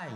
Hi,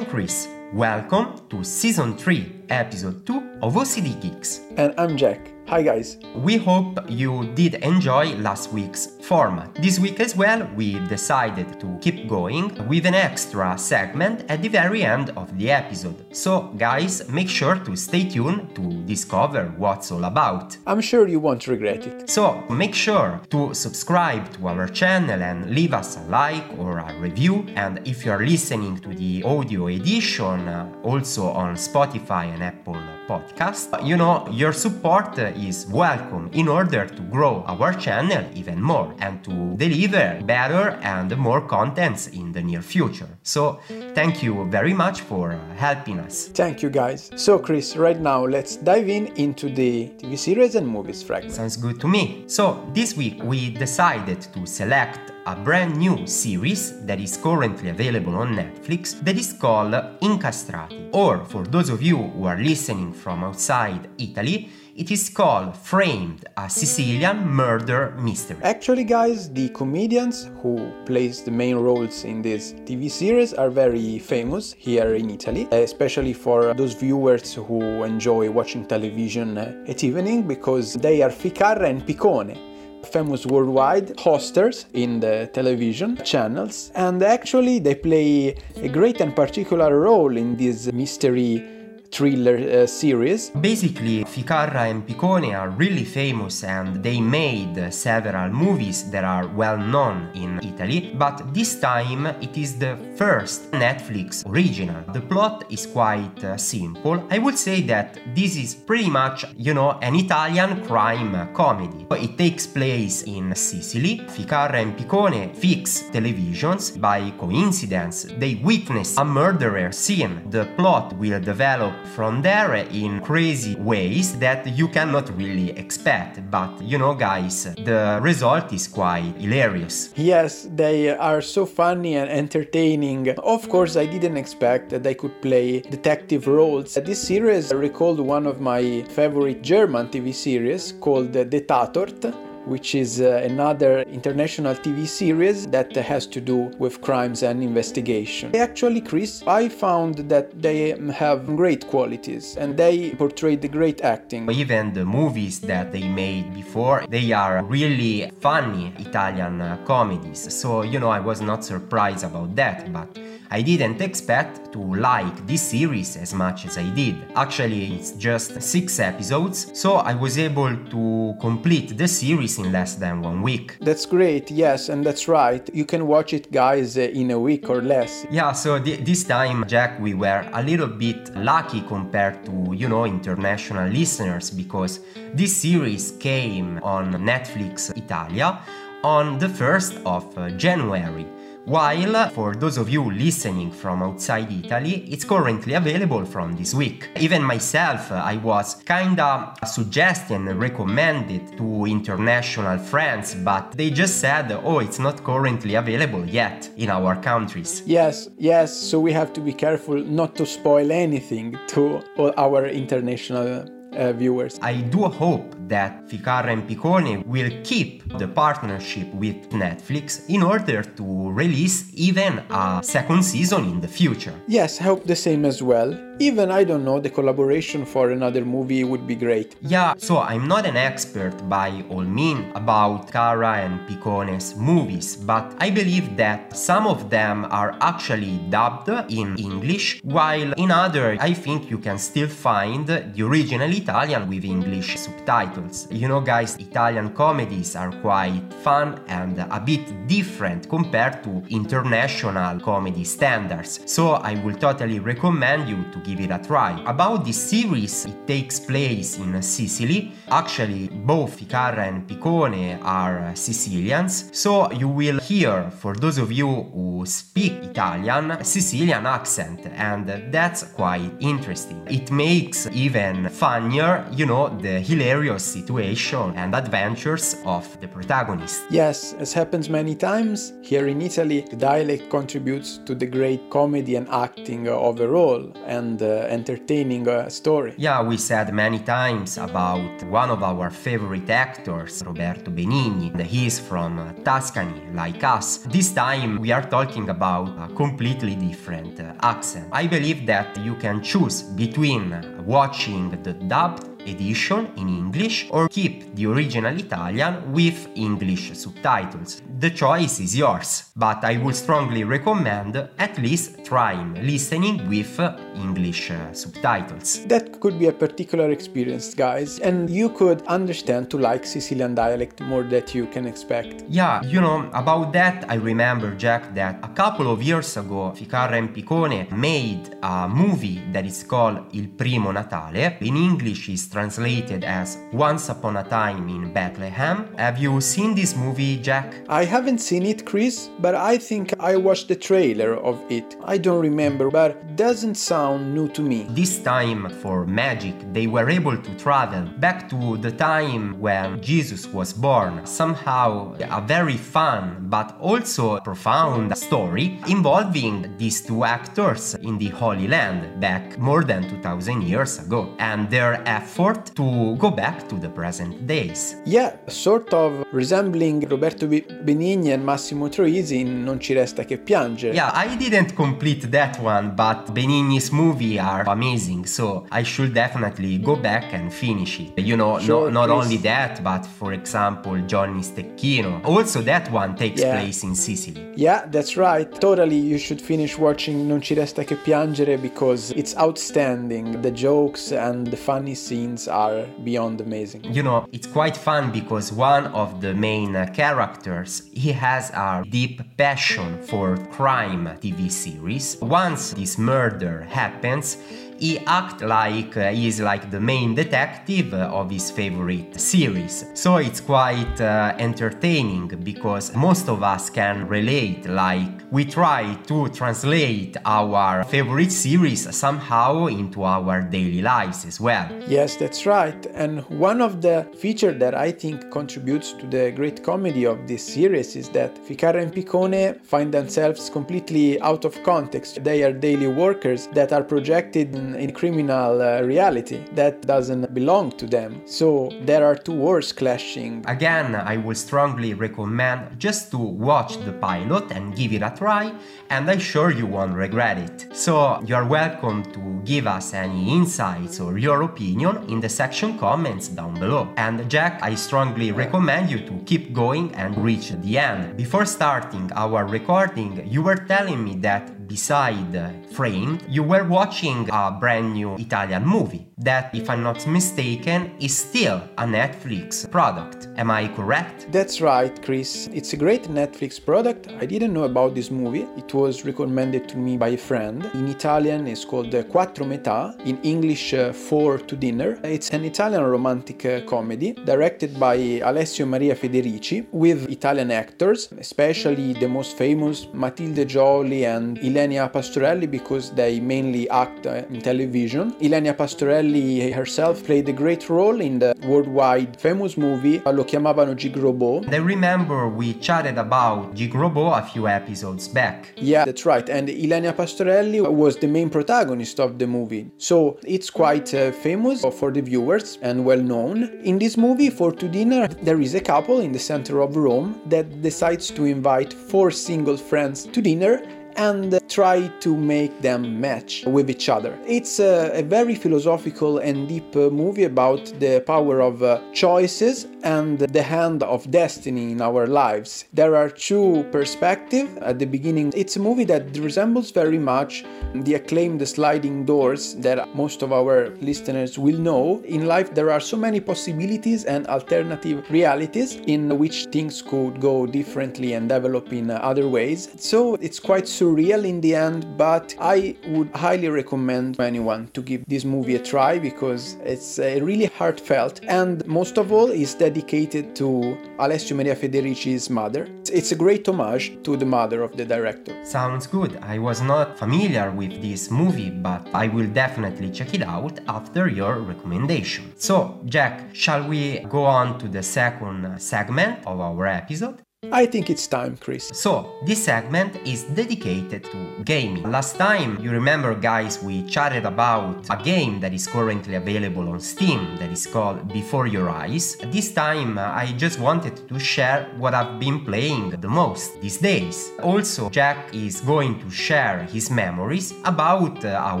Cris. Welcome to Season 3, Episode 2 of OCD Geeks. And I'm Jack. Hi guys. We hope you did enjoy last week's format. This week as well, we decided to keep going with an extra segment at the very end of the episode. So, guys, make sure to stay tuned to discover what's all about. I'm sure you won't regret it. So, make sure to subscribe to our channel and leave us a like or a review. And if you're listening to the audio edition, uh, also on Spotify and Apple Podcast, you know, your support is welcome in order to grow our channel even more and to deliver better and more contents in the near future. So, thank you very much for helping us. Thank you guys. So, Cris, right now let's dive in into the TV series and movies fragment. Sounds good to me. So, this week we decided to select a brand new series that is currently available on Netflix that is called Incastrati. Or, for those of you who are listening from outside Italy, it is called Framed, a Sicilian murder mystery. Actually, guys, the comedians who plays the main roles in this TV series are very famous here in Italy, especially for those viewers who enjoy watching television at evening because they are Ficarra and Picone famous worldwide hosters in the television channels. And actually they play a great and particular role in this mystery thriller uh, series. Basically, Ficarra and Picone are really famous and they made several movies that are well known in Italy, but this time it is the first Netflix original. The plot is quite uh, simple. I would say that this is pretty much, you know, an Italian crime comedy. It takes place in Sicily. Ficarra and Picone fix televisions. By coincidence, they witness a murderer scene. The plot will develop from there in crazy ways that you cannot really expect. But you know, guys, the result is quite hilarious. Yes, they are so funny and entertaining. Of course, I didn't expect that they could play detective roles. This series recalled one of my favorite German TV series called The Tatort which is uh, another international TV series that has to do with crimes and investigation. Actually, Cris, I found that they have great qualities and they portray the great acting. Even the movies that they made before, they are really funny Italian uh, comedies. So, you know, I was not surprised about that, but I didn't expect to like this series as much as I did. Actually, it's just six episodes, so I was able to complete the series in less than one week. That's great, yes, and that's right. You can watch it, guys, in a week or less. Yeah, so th- this time, Jack, we were a little bit lucky compared to, you know, international listeners because this series came on Netflix Italia on the 1st of uh, January. While for those of you listening from outside Italy, it's currently available from this week. Even myself, I was kinda suggesting and recommended to international friends, but they just said, oh, it's not currently available yet in our countries. Yes, yes, so we have to be careful not to spoil anything to all our international uh, viewers. I do hope that Ficarra and Picone will keep the partnership with Netflix in order to release even a second season in the future. Yes, I hope the same as well. Even, I don't know, the collaboration for another movie would be great. Yeah, so I'm not an expert by all means about Cara and Picone's movies, but I believe that some of them are actually dubbed in English, while in other I think you can still find the original Italian with English subtitles. You know, guys, Italian comedies are quite fun and a bit different compared to international comedy standards, so I will totally recommend you to give it a try. About this series, it takes place in Sicily. Actually, both Ficarra and Picone are Sicilians, so you will hear, for those of you who speak Italian, Sicilian accent, and that's quite interesting. It makes even funnier, you know, the hilarious situation and adventures of the protagonist. Yes, as happens many times, here in Italy, the dialect contributes to the great comedy and acting overall and uh, entertaining uh, story. Yeah, we said many times about one of our favorite actors, Roberto Benigni. He is from Tuscany, like us. This time we are talking about a completely different uh, accent. I believe that you can choose between watching the dubbed edition in English or keep the original Italian with English subtitles. The choice is yours, but I would strongly recommend at least trying listening with English uh, subtitles. That could be a particular experience, guys, and you could understand to like Sicilian dialect more than you can expect. Yeah, you know, about that I remember, Jack, that a couple of years ago Ficarra and Picone made a movie that is called Il Primo Natale. In English is translated as Once Upon a Time in Bethlehem. Have you seen this movie, Jack? I haven't seen it, Cris, but I think I watched the trailer of it. I don't remember, but doesn't sound new to me. This time for magic, they were able to travel back to the time when Jesus was born. Somehow a very fun but also profound story involving these two actors in the Holy Land back more than 2000 years ago and their effort to go back to the present days. Yeah, sort of resembling Roberto Benigni and Massimo Troisi in Non ci resta che piangere. Yeah, I didn't complete that one, but Benigni's movie are amazing, so I should definitely go mhm. back and finish it. You know, sure, no, not only that, but for example, Johnny Stecchino. Also, that one takes yeah. place in Sicily. Yeah, that's right. Totally, you should finish watching Non ci resta che piangere because it's outstanding. The jokes and the funny scenes are beyond amazing. You know, it's quite fun because one of the main characters, he has a deep passion for crime TV series. Once this murder happens, he acts like uh, he is like the main detective of his favorite series. So it's quite uh, entertaining because most of us can relate. Like we try to translate our favorite series somehow into our daily lives as well. Yes, that's right. And one of the features that I think contributes to the great comedy of this series is that Ficarra and Picone find themselves completely out of context. They are daily workers that are projected in, in criminal uh, reality that doesn't belong to them. So there are two worlds clashing. Again, I would strongly recommend just to watch the pilot and give it a try, and I'm sure you won't regret it. So you are welcome to give us any insights or your opinion in the section comments down below. And Jack, I strongly recommend you to keep going and reach the end. Before starting our recording, you were telling me that beside Framed, you were watching a brand new Italian movie that, if I'm not mistaken, is still a Netflix product. Am I correct? That's right, Cris. It's a great Netflix product. I didn't know about this movie. It was recommended to me by a friend. In Italian, it's called Quattro Metà. In English, uh, Four to Dinner. It's an Italian romantic uh, comedy directed by Alessio Maria Federici with Italian actors, especially the most famous Matilde Gioli and Ilenia Pastorelli because they mainly act uh, in television. Ilenia Pastorelli herself played a great role in the worldwide famous movie Lo chiamavano Jeeg Robot. I remember we chatted about Jeeg Robot a few episodes back. Yeah, that's right. And Ilenia Pastorelli was the main protagonist of the movie. So it's quite uh, famous for the viewers and well known. In this movie, Four to Dinner, there is a couple in the center of Rome that decides to invite four single friends to dinner and try to make them match with each other. It's a, a very philosophical and deep uh, movie about the power of uh, choices and the hand of destiny in our lives. There are two perspectives at the beginning. It's a movie that resembles very much the acclaimed sliding doors that most of our listeners will know. In life, there are so many possibilities and alternative realities in which things could go differently and develop in other ways. So it's quite surreal in the end, but I would highly recommend anyone to give this movie a try because it's uh, really heartfelt and most of all is dedicated to Alessio Maria Federici's mother. it's a great homage to the mother of the director. Sounds good. I was not familiar with this movie, but I will definitely check it out after your recommendation. So, Jack, shall we go on to the second segment of our episode? I think it's time, Cris. So, this segment is dedicated to gaming. Last time, you remember, guys, we chatted about a game that is currently available on Steam that is called Before Your Eyes. This time, uh, I just wanted to share what I've been playing the most these days. Also, Jack is going to share his memories about uh, a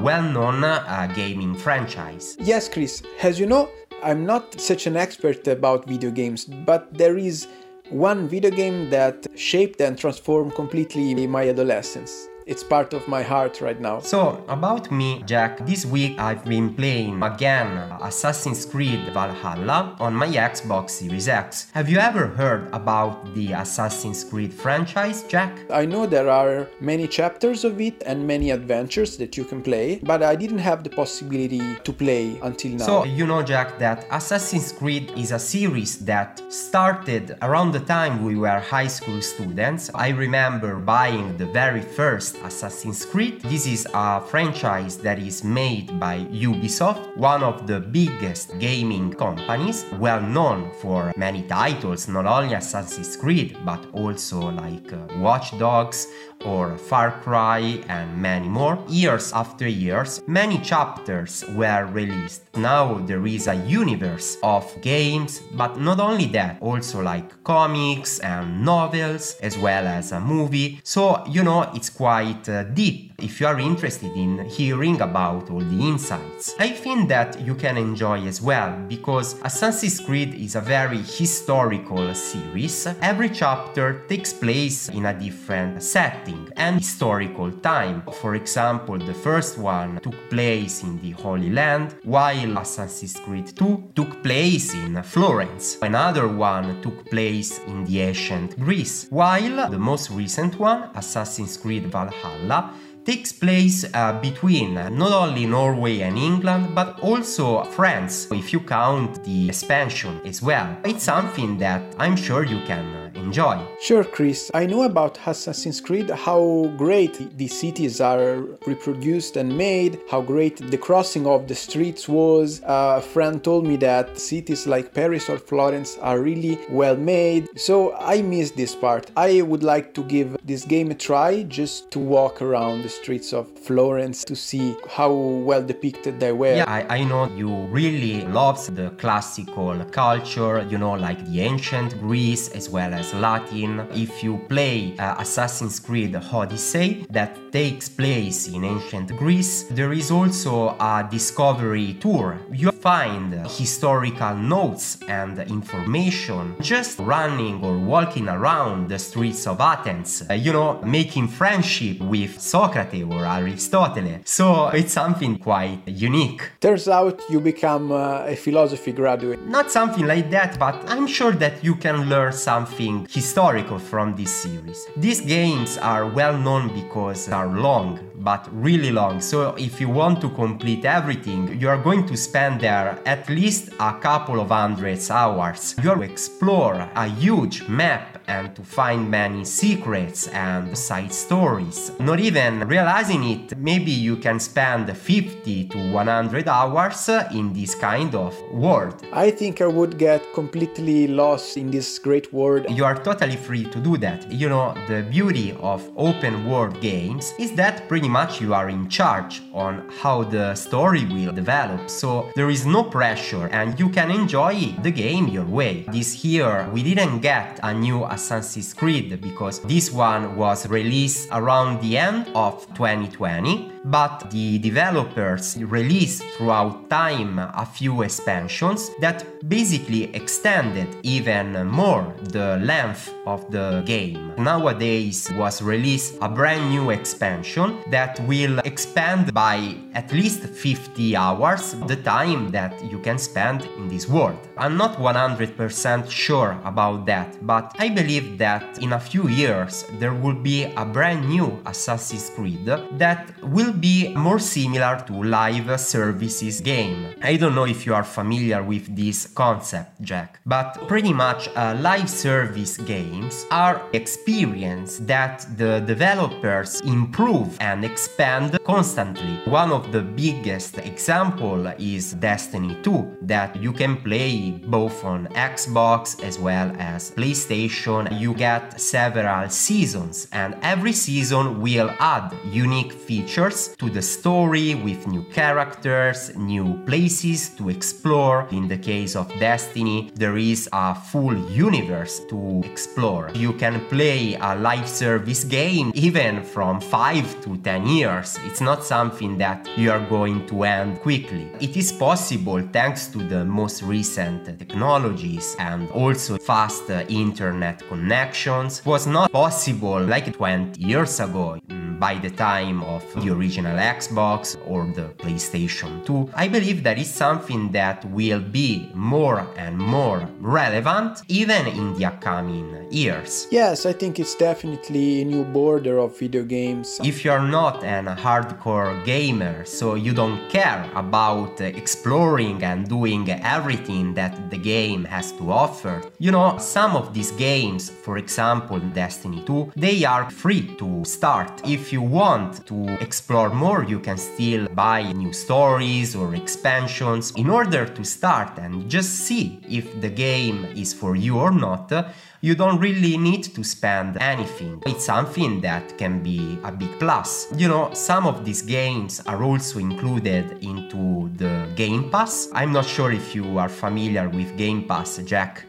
well known uh, gaming franchise. Yes, Cris. As you know, I'm not such an expert about video games, but there is one video game that shaped and transformed completely my adolescence. It's part of my heart right now. So, about me, Jack, this week I've been playing again Assassin's Creed Valhalla on my Xbox Series X. Have you ever heard about the Assassin's Creed franchise, Jack? I know there are many chapters of it and many adventures that you can play, but I didn't have the possibility to play until now. So, you know, Jack, that Assassin's Creed is a series that started around the time we were high school students. I remember buying the very first Assassin's Creed. This is a franchise that is made by Ubisoft, one of the biggest gaming companies, well known for many titles, not only Assassin's Creed, but also like uh, Watch Dogs or Far Cry and many more. Years after years, many chapters were released. Now there is a universe of games, but not only that, also like comics and novels, as well as a movie. So, you know, it's quite uh, deep if you are interested in hearing about all the insights. I think that you can enjoy as well because Assassin's Creed is a very historical series. Every chapter takes place in a different setting and historical time. For example, the first one took place in the Holy Land, while Assassin's Creed 2 took place in Florence. Another one took place in the ancient Greece, while the most recent one, Assassin's Creed Valhalla, takes place uh, between not only Norway and England, but also France, if you count the expansion as well. It's something that I'm sure you can uh, enjoy. Sure, Cris. I know about Assassin's Creed how great the cities are reproduced and made, how great the crossing of the streets was. A friend told me that cities like Paris or Florence are really well made, so I miss this part. I would like to give this game a try just to walk around the streets of Florence to see how well depicted they were. Yeah, I, I know you really loves the classical culture, you know, like the ancient Greece as well as Latin. If you play uh, Assassin's Creed Odyssey that takes place in ancient Greece, there is also a discovery tour. You find historical notes and information just running or walking around the streets of Athens, uh, you know, making friendship with Socrates or Aristotle. So it's something quite unique. Turns out you become uh, a philosophy graduate. Not something like that, but I'm sure that you can learn something historical from this series. These games are well known because they are long, but really long. So if you want to complete everything, you are going to spend there at least a couple of hundreds hours. You explore a huge map and to find many secrets and side stories. Not even realizing it, maybe you can spend 50 to 100 hours in this kind of world. I think I would get completely lost in this great world. You are totally free to do that. You know, the beauty of open world games is that pretty much you are in charge on how the story will develop. So there is no pressure and you can enjoy the game your way. This year we didn't get a new Assassin's Creed because this one was released around the end of 2020 but the developers released throughout time a few expansions that basically extended even more the length of the game. Nowadays was released a brand new expansion that will expand by at least 50 hours the time that you can spend in this world. I'm not 100% sure about that, but I believe that in a few years there will be a brand new Assassin's Creed that will be more similar to live services game. I don't know if you are familiar with this concept, Jack, but pretty much uh, live service games are experience that the developers improve and expand constantly. One of the biggest example is Destiny 2 that you can play both on Xbox as well as PlayStation. You get several seasons and every season will add unique features to the story with new characters, new places to explore. In the case of Destiny, there is a full universe to explore. You can play a live service game even from 5 to 10 years. It's not something that you are going to end quickly. It is possible thanks to the most recent technologies and also fast uh, internet connections. It was not possible like 20 years ago mm, by the time of the original Xbox or the PlayStation 2. I believe that is something that will be more and more relevant even in the upcoming years. Yes, I think it's definitely a new border of video games. If you're not an hardcore gamer, so you don't care about exploring and doing everything that the game has to offer, you know, some of these games, for example Destiny 2, they are free to start. If you want to explore more, you can still buy new stories or expansions in order to start and just see if the game is for you or not. You don't really need to spend anything. It's something that can be a big plus. You know, some of these games are also included into the Game Pass. I'm not sure if you are familiar with Game Pass, Jack.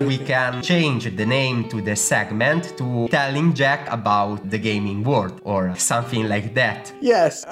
We can change the name to the segment to telling Jack about the gaming world or something like that. Yes,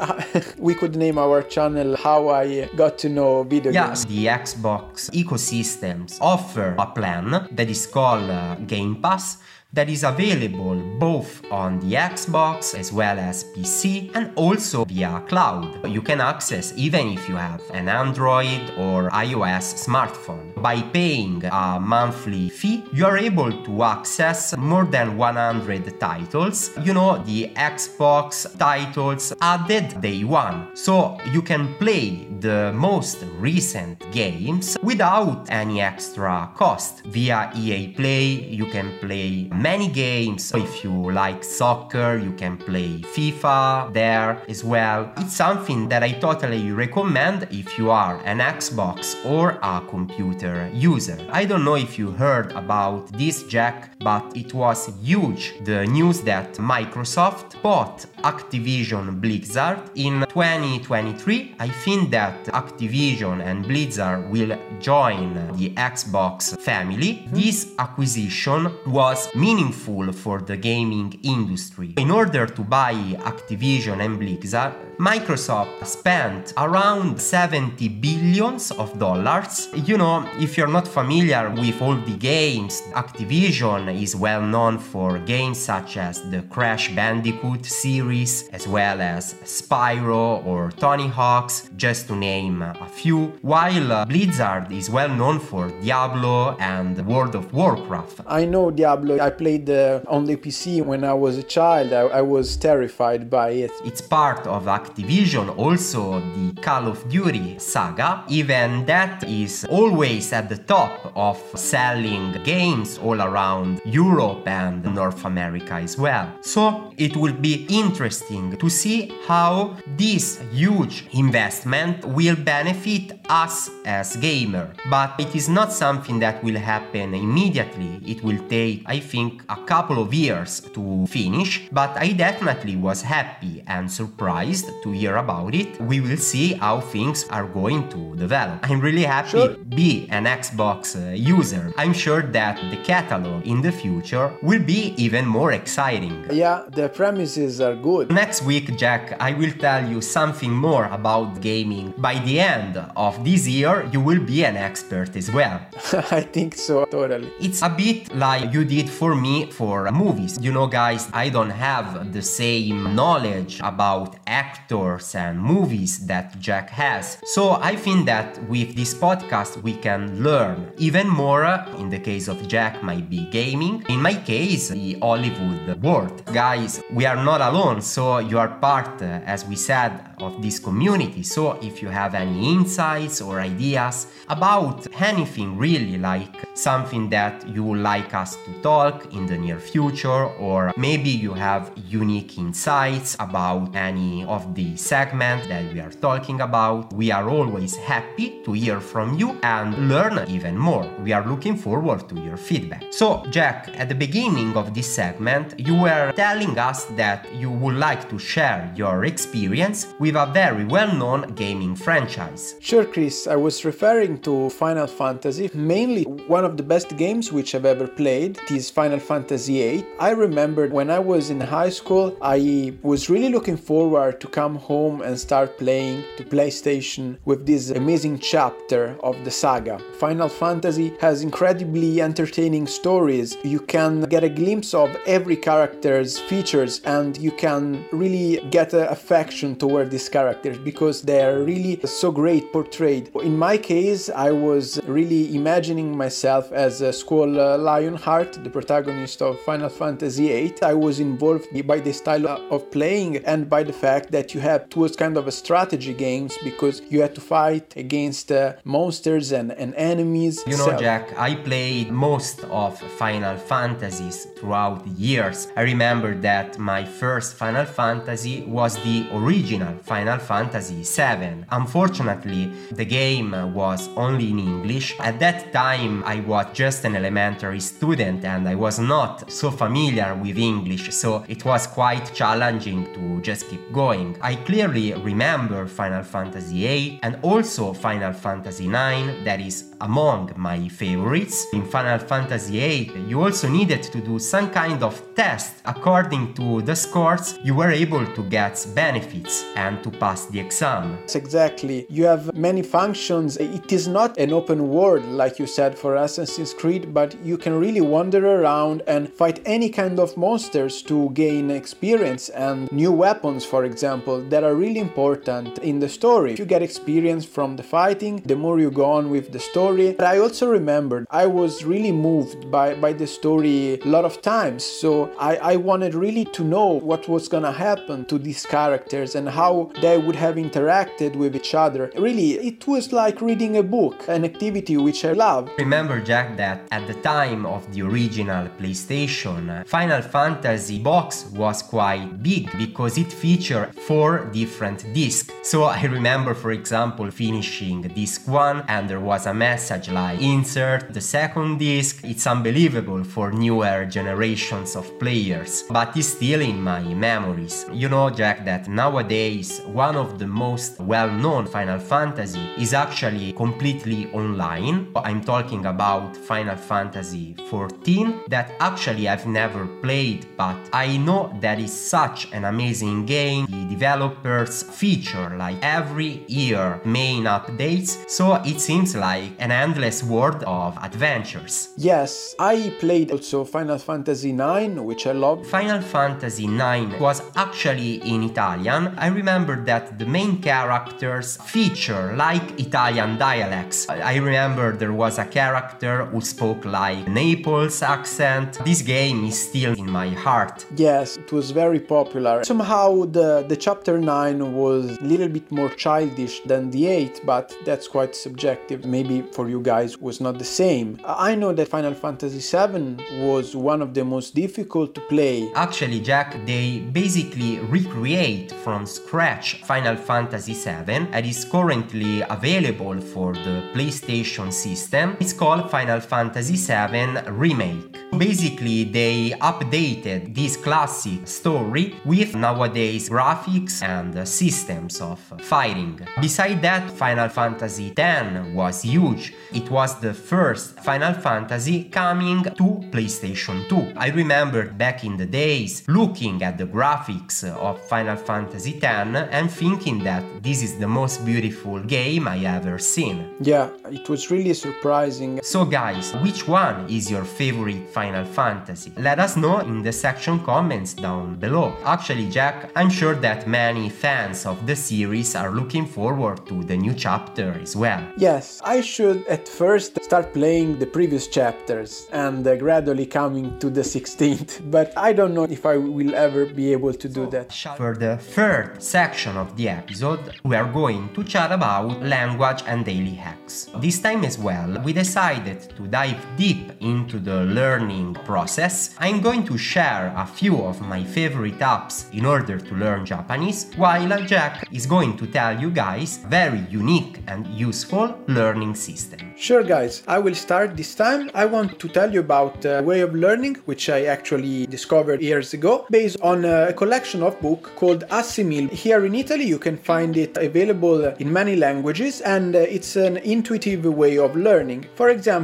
we could name our channel How I Got to Know Video yes, Games. the Xbox ecosystems offer a plan that is called uh, Game Pass that is available both on the Xbox as well as PC and also via cloud. You can access even if you have an Android or iOS smartphone. By paying a monthly fee, you are able to access more than 100 titles. You know, the Xbox titles added day one. So you can play the most recent games without any extra cost. Via EA Play, you can play many games. If you like soccer, you can play FIFA there as well. It's something that I totally recommend if you are an Xbox or a computer user. I don't know if you heard about this, Jack, but it was huge the news that Microsoft bought Activision Blizzard in 2023. I think that Activision and Blizzard will join the Xbox family. Mm-hmm. This acquisition was meaningful for the gaming industry. In order to buy Activision and Blizzard, Microsoft spent around 70 billions of dollars. You know, if you're not familiar with all the games, Activision is well known for games such as the Crash Bandicoot series, as well as Spyro or Tony Hawk's, just to name a few, while Blizzard is well known for Diablo and World of Warcraft. I know Diablo, I played uh, on the PC when I was a child, I, I was terrified by it. It's part of Activision Activision also the Call of Duty saga, even that is always at the top of selling games all around Europe and North America as well. So it will be interesting to see how this huge investment will benefit us as gamer. But it is not something that will happen immediately. It will take, I think, a couple of years to finish, but I definitely was happy and surprised to hear about it. We will see how things are going to develop. I'm really happy sure. to be an Xbox uh, user. I'm sure that the catalog in the future will be even more exciting. Yeah, the premises are good. Next week, Jack, I will tell you something more about gaming. By the end of this year, you will be an expert as well. I think so, totally. It's a bit like you did for me for movies. You know, guys, I don't have the same knowledge about actors and movies that Jack has. So I think that with this podcast we can learn even more. In the case of Jack, might be game gaming. In my case, the Hollywood world. Guys, we are not alone, so you are part, uh, as we said, of this community. So if you have any insights or ideas about anything really like something that you would like us to talk in the near future, or maybe you have unique insights about any of the segments that we are talking about, we are always happy to hear from you and learn even more. We are looking forward to your feedback. So, Jack, at the beginning of this segment, you were telling us that you would like to share your experience with a very well known gaming franchise. Sure, Cris, I was referring to Final Fantasy, mainly one of the best games which I've ever played. Is Final Fantasy VIII. I remember when I was in high school, I was really looking forward to come home and start playing to PlayStation with this amazing chapter of the saga. Final Fantasy has incredibly entertaining stories. You can get a glimpse of every character's features and you can really get an affection toward these characters because they are really so great portrayed. In my case, I was really imagining myself as a Squall uh, Leonhart, the protagonist of Final Fantasy VIII. I was involved by the style of playing and by the fact that you had was kind of a strategy games because you had to fight against uh, monsters and, and enemies. You know, so, Jack, I played most of Final Fantasies throughout the years. I remember that my first Final Fantasy was the original Final Fantasy VII. Unfortunately, the game was only in English. At that time, I was just an elementary student and I was not so familiar with English, so it was quite challenging to just keep going. I clearly remember Final Fantasy VIII and also Final Fantasy IX, that is among my favorites. In Final Fantasy VIII, you also needed to do some kind of test. According to the scores, you were able to get benefits and to pass the exam. Exactly. You have many functions. It is not an open world, like you said, for Assassin's Creed, but you can really wander around and fight any kind of monsters to gain experience and new weapons, for example, that are really important in the story. You get experience from the fighting, the more you go on with the story. But I also remembered I was really moved by, by the story a lot of times. So I, I wanted really to know what was gonna happen to these characters and how they would have interacted with each other. Really, it was like reading a book, an activity which I love. Remember, Jack, that at the time of the original PlayStation, Final Fantasy box was quite big because it featured four different discs. So I remember, for example, finishing disc one and there was a message like insert the second disc. It's unbelievable for newer generations of players, but it's still in my memories. You know, Jack, that nowadays one of the most well known Final Fantasy is actually completely online. I'm talking about Final Fantasy XIV that actually I've never played, but I know that is such an amazing game. The developers feature like every year main updates, so it seems like an endless world of adventures. Yes, I played also Final Fantasy 9, which I love. Final Fantasy 9 was actually in Italian. I remember that the main characters feature like Italian dialects. I remember there was a character who spoke like Naples accent. This game is still in my heart. Yes, it was very popular. Somehow the, the chapter 9 was a little bit more childish than the 8, but that's quite subjective. Maybe for you guys was not the same. I know that Final Fantasy 7 was one of the most difficult to play. Actually, Jack, they basically recreate from scratch Final Fantasy 7 and is currently available for the PlayStation system. It's called Final Fantasy 7 Remake. Basically, they updated this classic story with nowadays graphics and systems of fighting. Beside that, Final Fantasy X was huge. It was the first Final Fantasy coming to PlayStation 2. I remember back in the days looking at the graphics of Final Fantasy X and thinking that this is the most beautiful game I ever seen. Yeah, it was really surprising. So guys, which one is your favorite Final Fantasy? Let us know in the section comments down below. Actually, Jack, I'm sure that many fans of the series are looking forward to the new chapter as well. Yes, I should at first start playing the previous chapters and uh, gradually coming to the 16th, but I don't know if I will ever be able to do that. For the third section of the episode, we are going to chat about language and daily hacks. This time as well, we decided to dive deep into the learning process. I'm going to share a few of my favorite apps in order to learn Japanese, while Jack is going to tell you guys very unique and useful learning system. Sure guys, I will start this time. I want to tell you about a way of learning which I actually discovered years ago based on a collection of books called Assimil. Here in Italy you can find it available in many languages and uh, it's an intuitive way of learning. For example,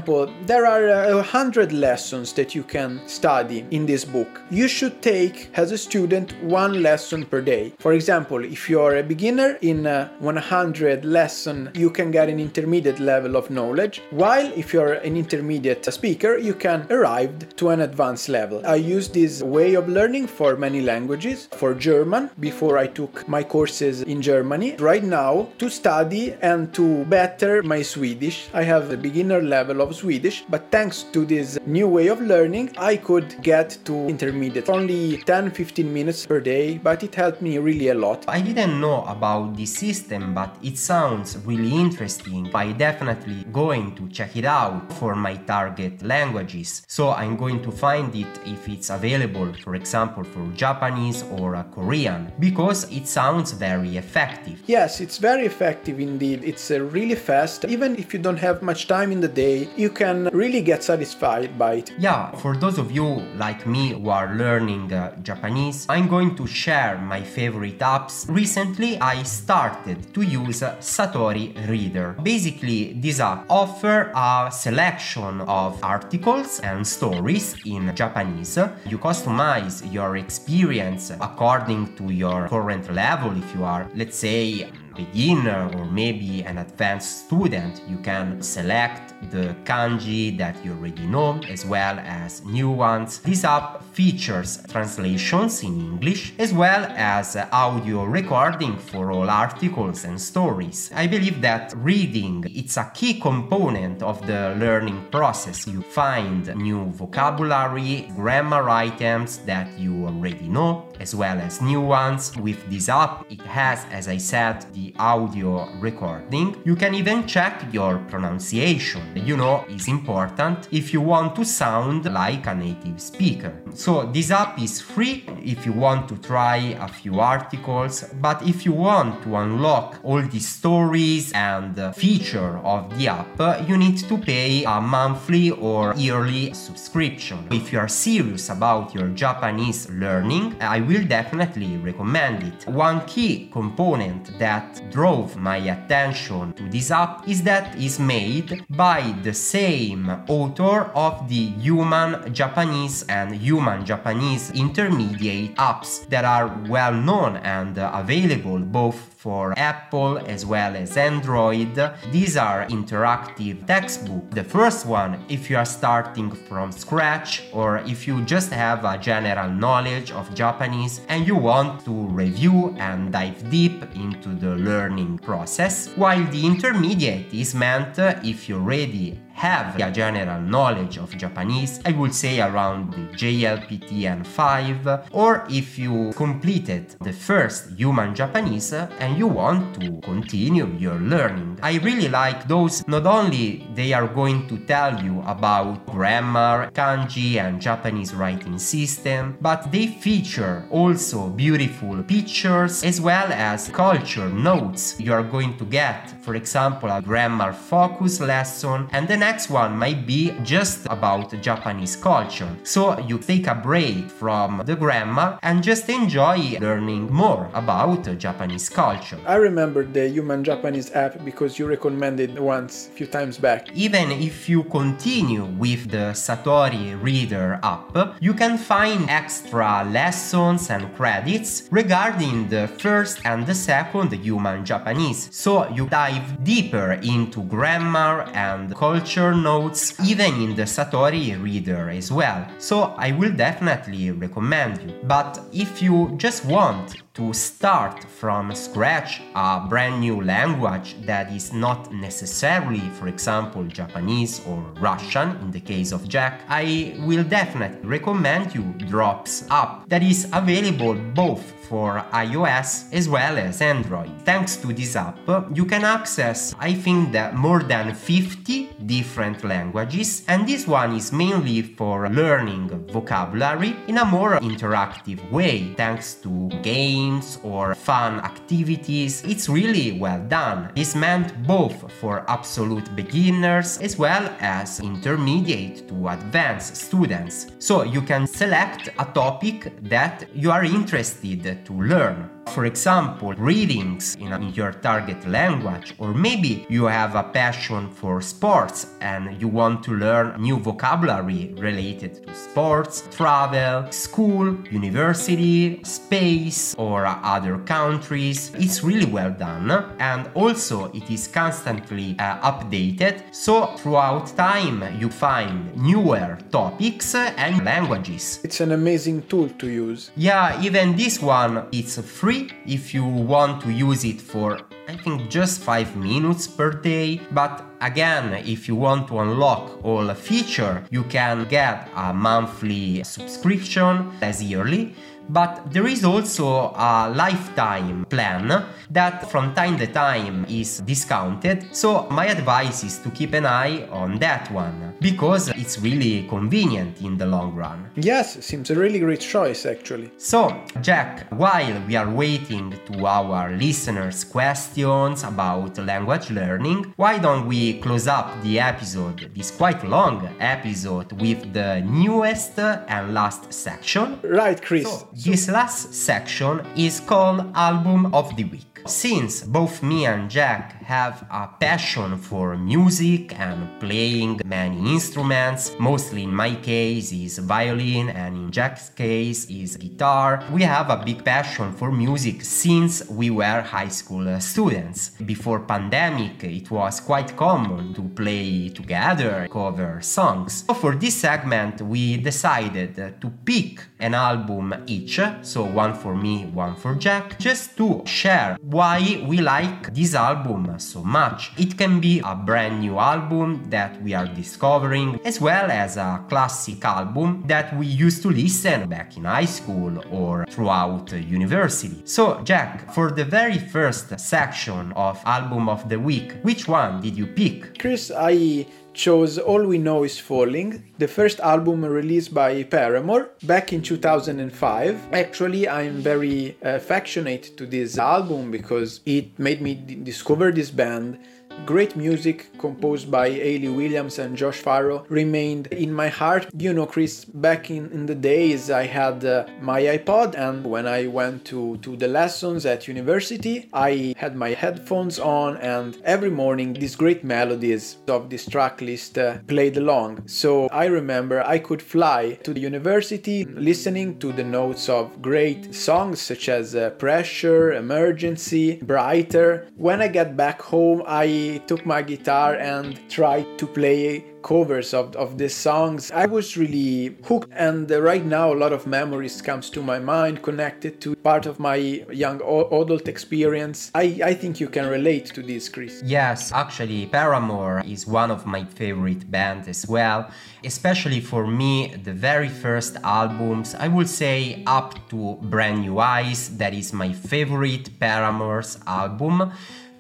there are uh, a hundred lessons that you can study in this book. You should take as a student one lesson per day. For example, if you're a beginner in uh, 100 lesson, you can get an intermediate level of knowledge, while if you're an intermediate speaker, you can arrive to an advanced level. I use this way of learning for many languages. For German, before I took my courses in Germany, right now to study and to better my Swedish. I have a beginner level of Swedish, but thanks to this new way of learning, I could get to intermediate. Only 10 15 minutes per day, but it helped me really a lot. I didn't know about this system, but it sounds really interesting. I definitely going to check it out for my target languages. So I'm going to find it if it's available, for example, for Japanese or Korean, because it sounds very effective. Yes, it's very effective indeed. It's uh, really fast. Even if you don't have much time in the day, you can really get satisfied by it. Yeah, for those of you like me who are learning uh, Japanese, I'm going to share my favorite apps. Recently, I started to use Satori Reader. Basically, this app offer a selection of articles and stories in Japanese. You customize your experience according to your current level if you are, let's say, beginner or maybe an advanced student, you can select the kanji that you already know as well as new ones. This app features translations in English as well as audio recording for all articles and stories. I believe that reading it's a key component of the learning process. You find new vocabulary, grammar items that you already know as well as new ones. With this app, it has as I said the audio recording. You can even check your pronunciation. You know, is important if you want to sound like a native speaker. So this app is free if you want to try a few articles, but if you want to unlock all the stories and feature of the app, you need to pay a monthly or yearly subscription. If you are serious about your Japanese learning, I will definitely recommend it. One key component that drove my attention to this app is that it's made by the same author of the Human Japanese and Human Japanese intermediate apps that are well known and available both for Apple as well as Android. These are interactive textbooks. The first one, if you are starting from scratch or if you just have a general knowledge of Japanese and you want to review and dive deep into the learning process, while the intermediate is meant if you already have a general knowledge of Japanese, I would say around the JLPT N5, or if you completed the first human Japanese and you want to continue your learning. I really like those, not only they are going to tell you about grammar, kanji and Japanese writing system, but they feature also beautiful pictures as well as culture notes. You are going to get, for example, a grammar focus lesson and then next one might be just about Japanese culture. So you take a break from the grammar and just enjoy learning more about Japanese culture. I remember the Human Japanese app because you recommended once a few times back. Even if you continue with the Satori Reader app, you can find extra lessons and credits regarding the first and the second Human Japanese. So you dive deeper into grammar and culture notes, even in the Satori reader as well. So I will definitely recommend you. But if you just want to start from scratch a brand new language that is not necessarily, for example, Japanese or Russian in the case of Jack, I will definitely recommend you Drops App that is available both for iOS as well as Android. Thanks to this app, you can access, I think, that more than 50 different languages, and this one is mainly for learning vocabulary in a more interactive way, thanks to games or fun activities. It's really well done. It's meant both for absolute beginners as well as intermediate to advanced students. So you can select a topic that you are interested to learn. For example, readings in, in your target language, or maybe you have a passion for sports and you want to learn new vocabulary related to sports, travel, school, university, space, or other countries. It's really well done and also it is constantly uh, updated so throughout time you find newer topics and languages. It's an amazing tool to use. Yeah, even this one it's free if you want to use it for I think just 5 minutes per day, but again, if you want to unlock all feature, you can get a monthly subscription as yearly but there is also a lifetime plan that from time to time is discounted. So my advice is to keep an eye on that one because it's really convenient in the long run. Yes, seems a really great choice actually. So, Jack, while we are waiting to our listeners' questions about language learning, why don't we close up the episode, this quite long episode, with the newest and last section? Right, Cris. So, this last section is called Album of the Week. Since both me and Jack have a passion for music and playing many instruments, mostly in my case is violin and in Jack's case is guitar, we have a big passion for music since we were high school students. Before pandemic, it was quite common to play together, cover songs. So for this segment, we decided to pick an album each, so one for me, one for Jack, just to share why we like this album so much. It can be a brand new album that we are discovering, as well as a classic album that we used to listen back in high school or throughout university. So, Jack, for the very first section of Album of the Week, which one did you pick? Cris, I chose All We Know Is Falling, the first album released by Paramore back in 2005. Actually, I'm very uh, affectionate to this album because it made me discover this band Great music composed by Hayley Williams and Josh Farro remained in my heart. You know, Cris, back in, in the days I had uh, my iPod, and when I went to, to the lessons at university, I had my headphones on, and every morning these great melodies of this track list uh, played along. So I remember I could fly to the university listening to the notes of great songs such as uh, Pressure, Emergency, Brighter. When I get back home, I took my guitar and tried to play covers of, of these songs i was really hooked and right now a lot of memories comes to my mind connected to part of my young adult experience I, I think you can relate to this Cris Yes, actually, Paramore is one of my favorite bands as well. Especially for me, the very first albums, I would say up to Brand New Eyes, that is my favorite Paramore's album.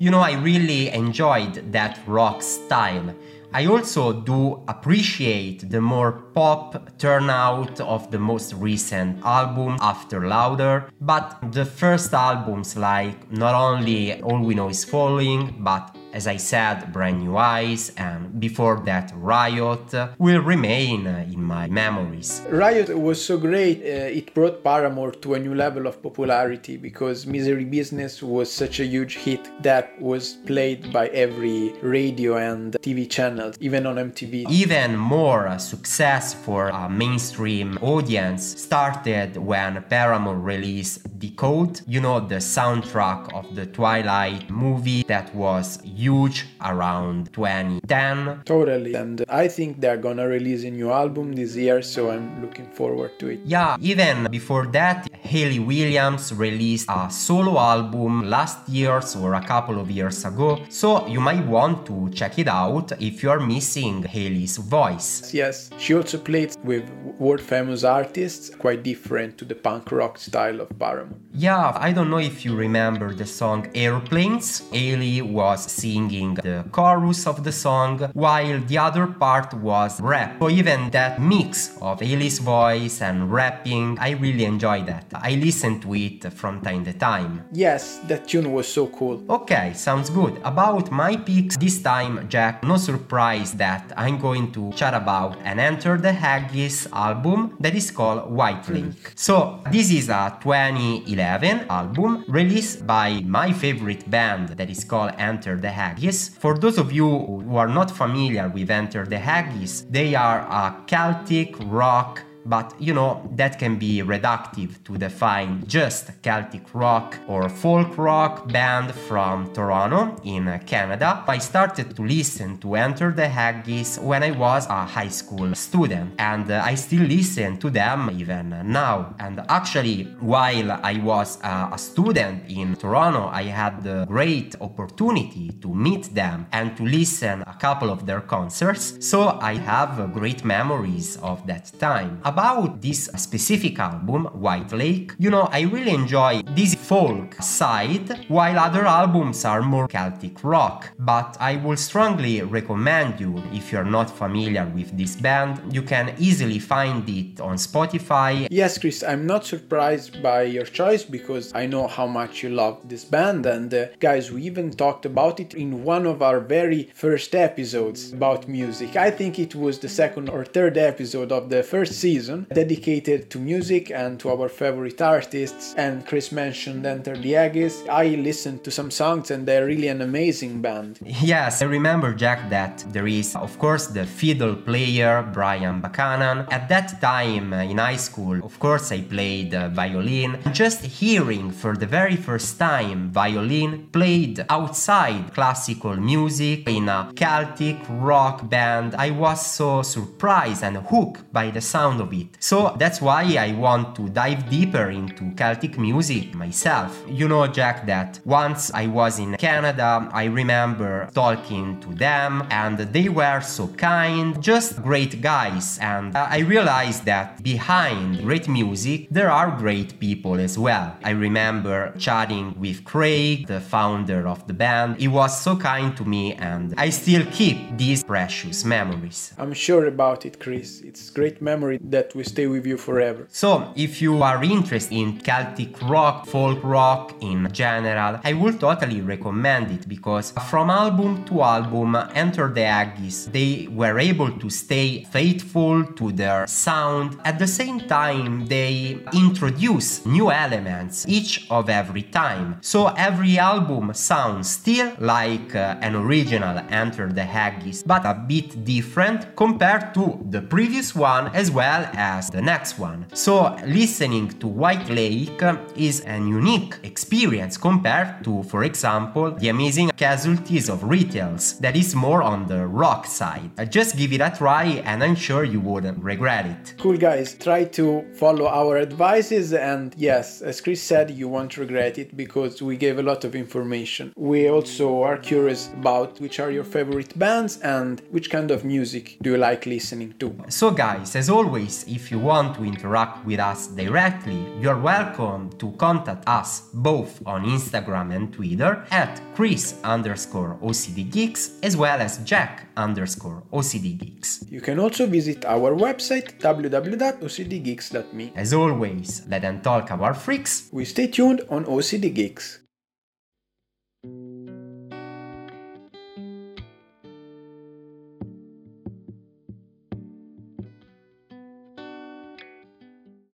You know, I really enjoyed that rock style. I also do appreciate the more pop turnout of the most recent album After Laughter, but the first albums like not only All We Know Is Falling, but as I said, Brand New Eyes and before that Riot will remain in my memories. Riot was so great, uh, it brought Paramore to a new level of popularity because Misery Business was such a huge hit that was played by every radio and TV channel, even on MTV. Even more success for a mainstream audience started when Paramore released Decode, you know, the soundtrack of the Twilight movie that was huge around 2010. Totally. And I think they're gonna release a new album this year, so I'm looking forward to it. Yeah, even before that, Hayley Williams released a solo album last year or a couple of years ago, so you might want to check it out if you are missing Hayley's voice. Yes, she also played with world famous artists, quite different to the punk rock style of Paramore. Yeah, I don't know if you remember the song Airplanes. Hayley was singing the chorus of the song while the other part was rap. So even that mix of Hayley's voice and rapping, I really enjoy that. I listen to it from time to time. Yes, that tune was so cool. Okay, sounds good. About my picks this time, Jack, no surprise that I'm going to chat about and Enter the Haggis album that is called Whitelake. Mm-hmm. So, this is a 2011 album released by my favorite band that is called Enter the Haggis. For those of you who are not familiar with Enter the Haggis, they are a Celtic rock but you know that can be reductive to define just Celtic rock or folk rock band from Toronto in Canada. I started to listen to Enter the Haggis when I was a high school student and I still listen to them even now. And actually, while I was a student in Toronto, I had the great opportunity to meet them and to listen a couple of their concerts. So I have great memories of that time about this specific album, Whitelake, you know, I really enjoy this folk side, while other albums are more Celtic rock. But I would strongly recommend you, if you're not familiar with this band, you can easily find it on Spotify. Yes, Cris, I'm not surprised by your choice because I know how much you love this band, and uh, guys, we even talked about it in one of our very first episodes about music. I think it was the second or third episode of the first season dedicated to music and to our favorite artists. And Cris mentioned Enter the Haggis. I listened to some songs and they're really an amazing band. Yes, I remember, Jack, that there is, of course, the fiddle player Brian Buchanan. At that time uh, in high school, of course, I played uh, violin. Just hearing for the very first time violin played outside classical music in a Celtic rock band, I was so surprised and hooked by the sound of it. So that's why I want to dive deeper into Celtic music myself. You know, Jack, that once I was in Canada, I remember talking to them and they were so kind, just great guys. And uh, I realized that behind great music, there are great people as well. I remember chatting with Craig, the founder of the band. He was so kind to me and I still keep these precious memories. I'm sure about it, Cris. It's great memory that we stay with you forever. So, if you are interested in Celtic rock, folk rock in general, I would totally recommend it because from album to album, Enter the Haggis, they were able to stay faithful to their sound. At the same time, they introduce new elements each of every time. So every album sounds still like uh, an original Enter the Haggis, but a bit different compared to the previous one as well as the next one. So listening to Whitelake is an unique experience compared to, for example, the amazing casualties of retails that is more on the rock side. Uh, just give it a try and I'm sure you wouldn't regret it. Cool guys, try to follow our advices and yes, as Cris said, you won't regret it because we gave a lot of information. We also are curious about which are your favorite bands and which kind of music do you like listening to. So guys, as always, if you want to interact with us directly, you're welcome to contact us both on Instagram and Twitter at Cris underscore OCD Geeks as well as Jack underscore OCD Geeks. You can also visit our website www.ocdgeeks.me. As always, let them talk about freaks. We stay tuned on OCD Geeks.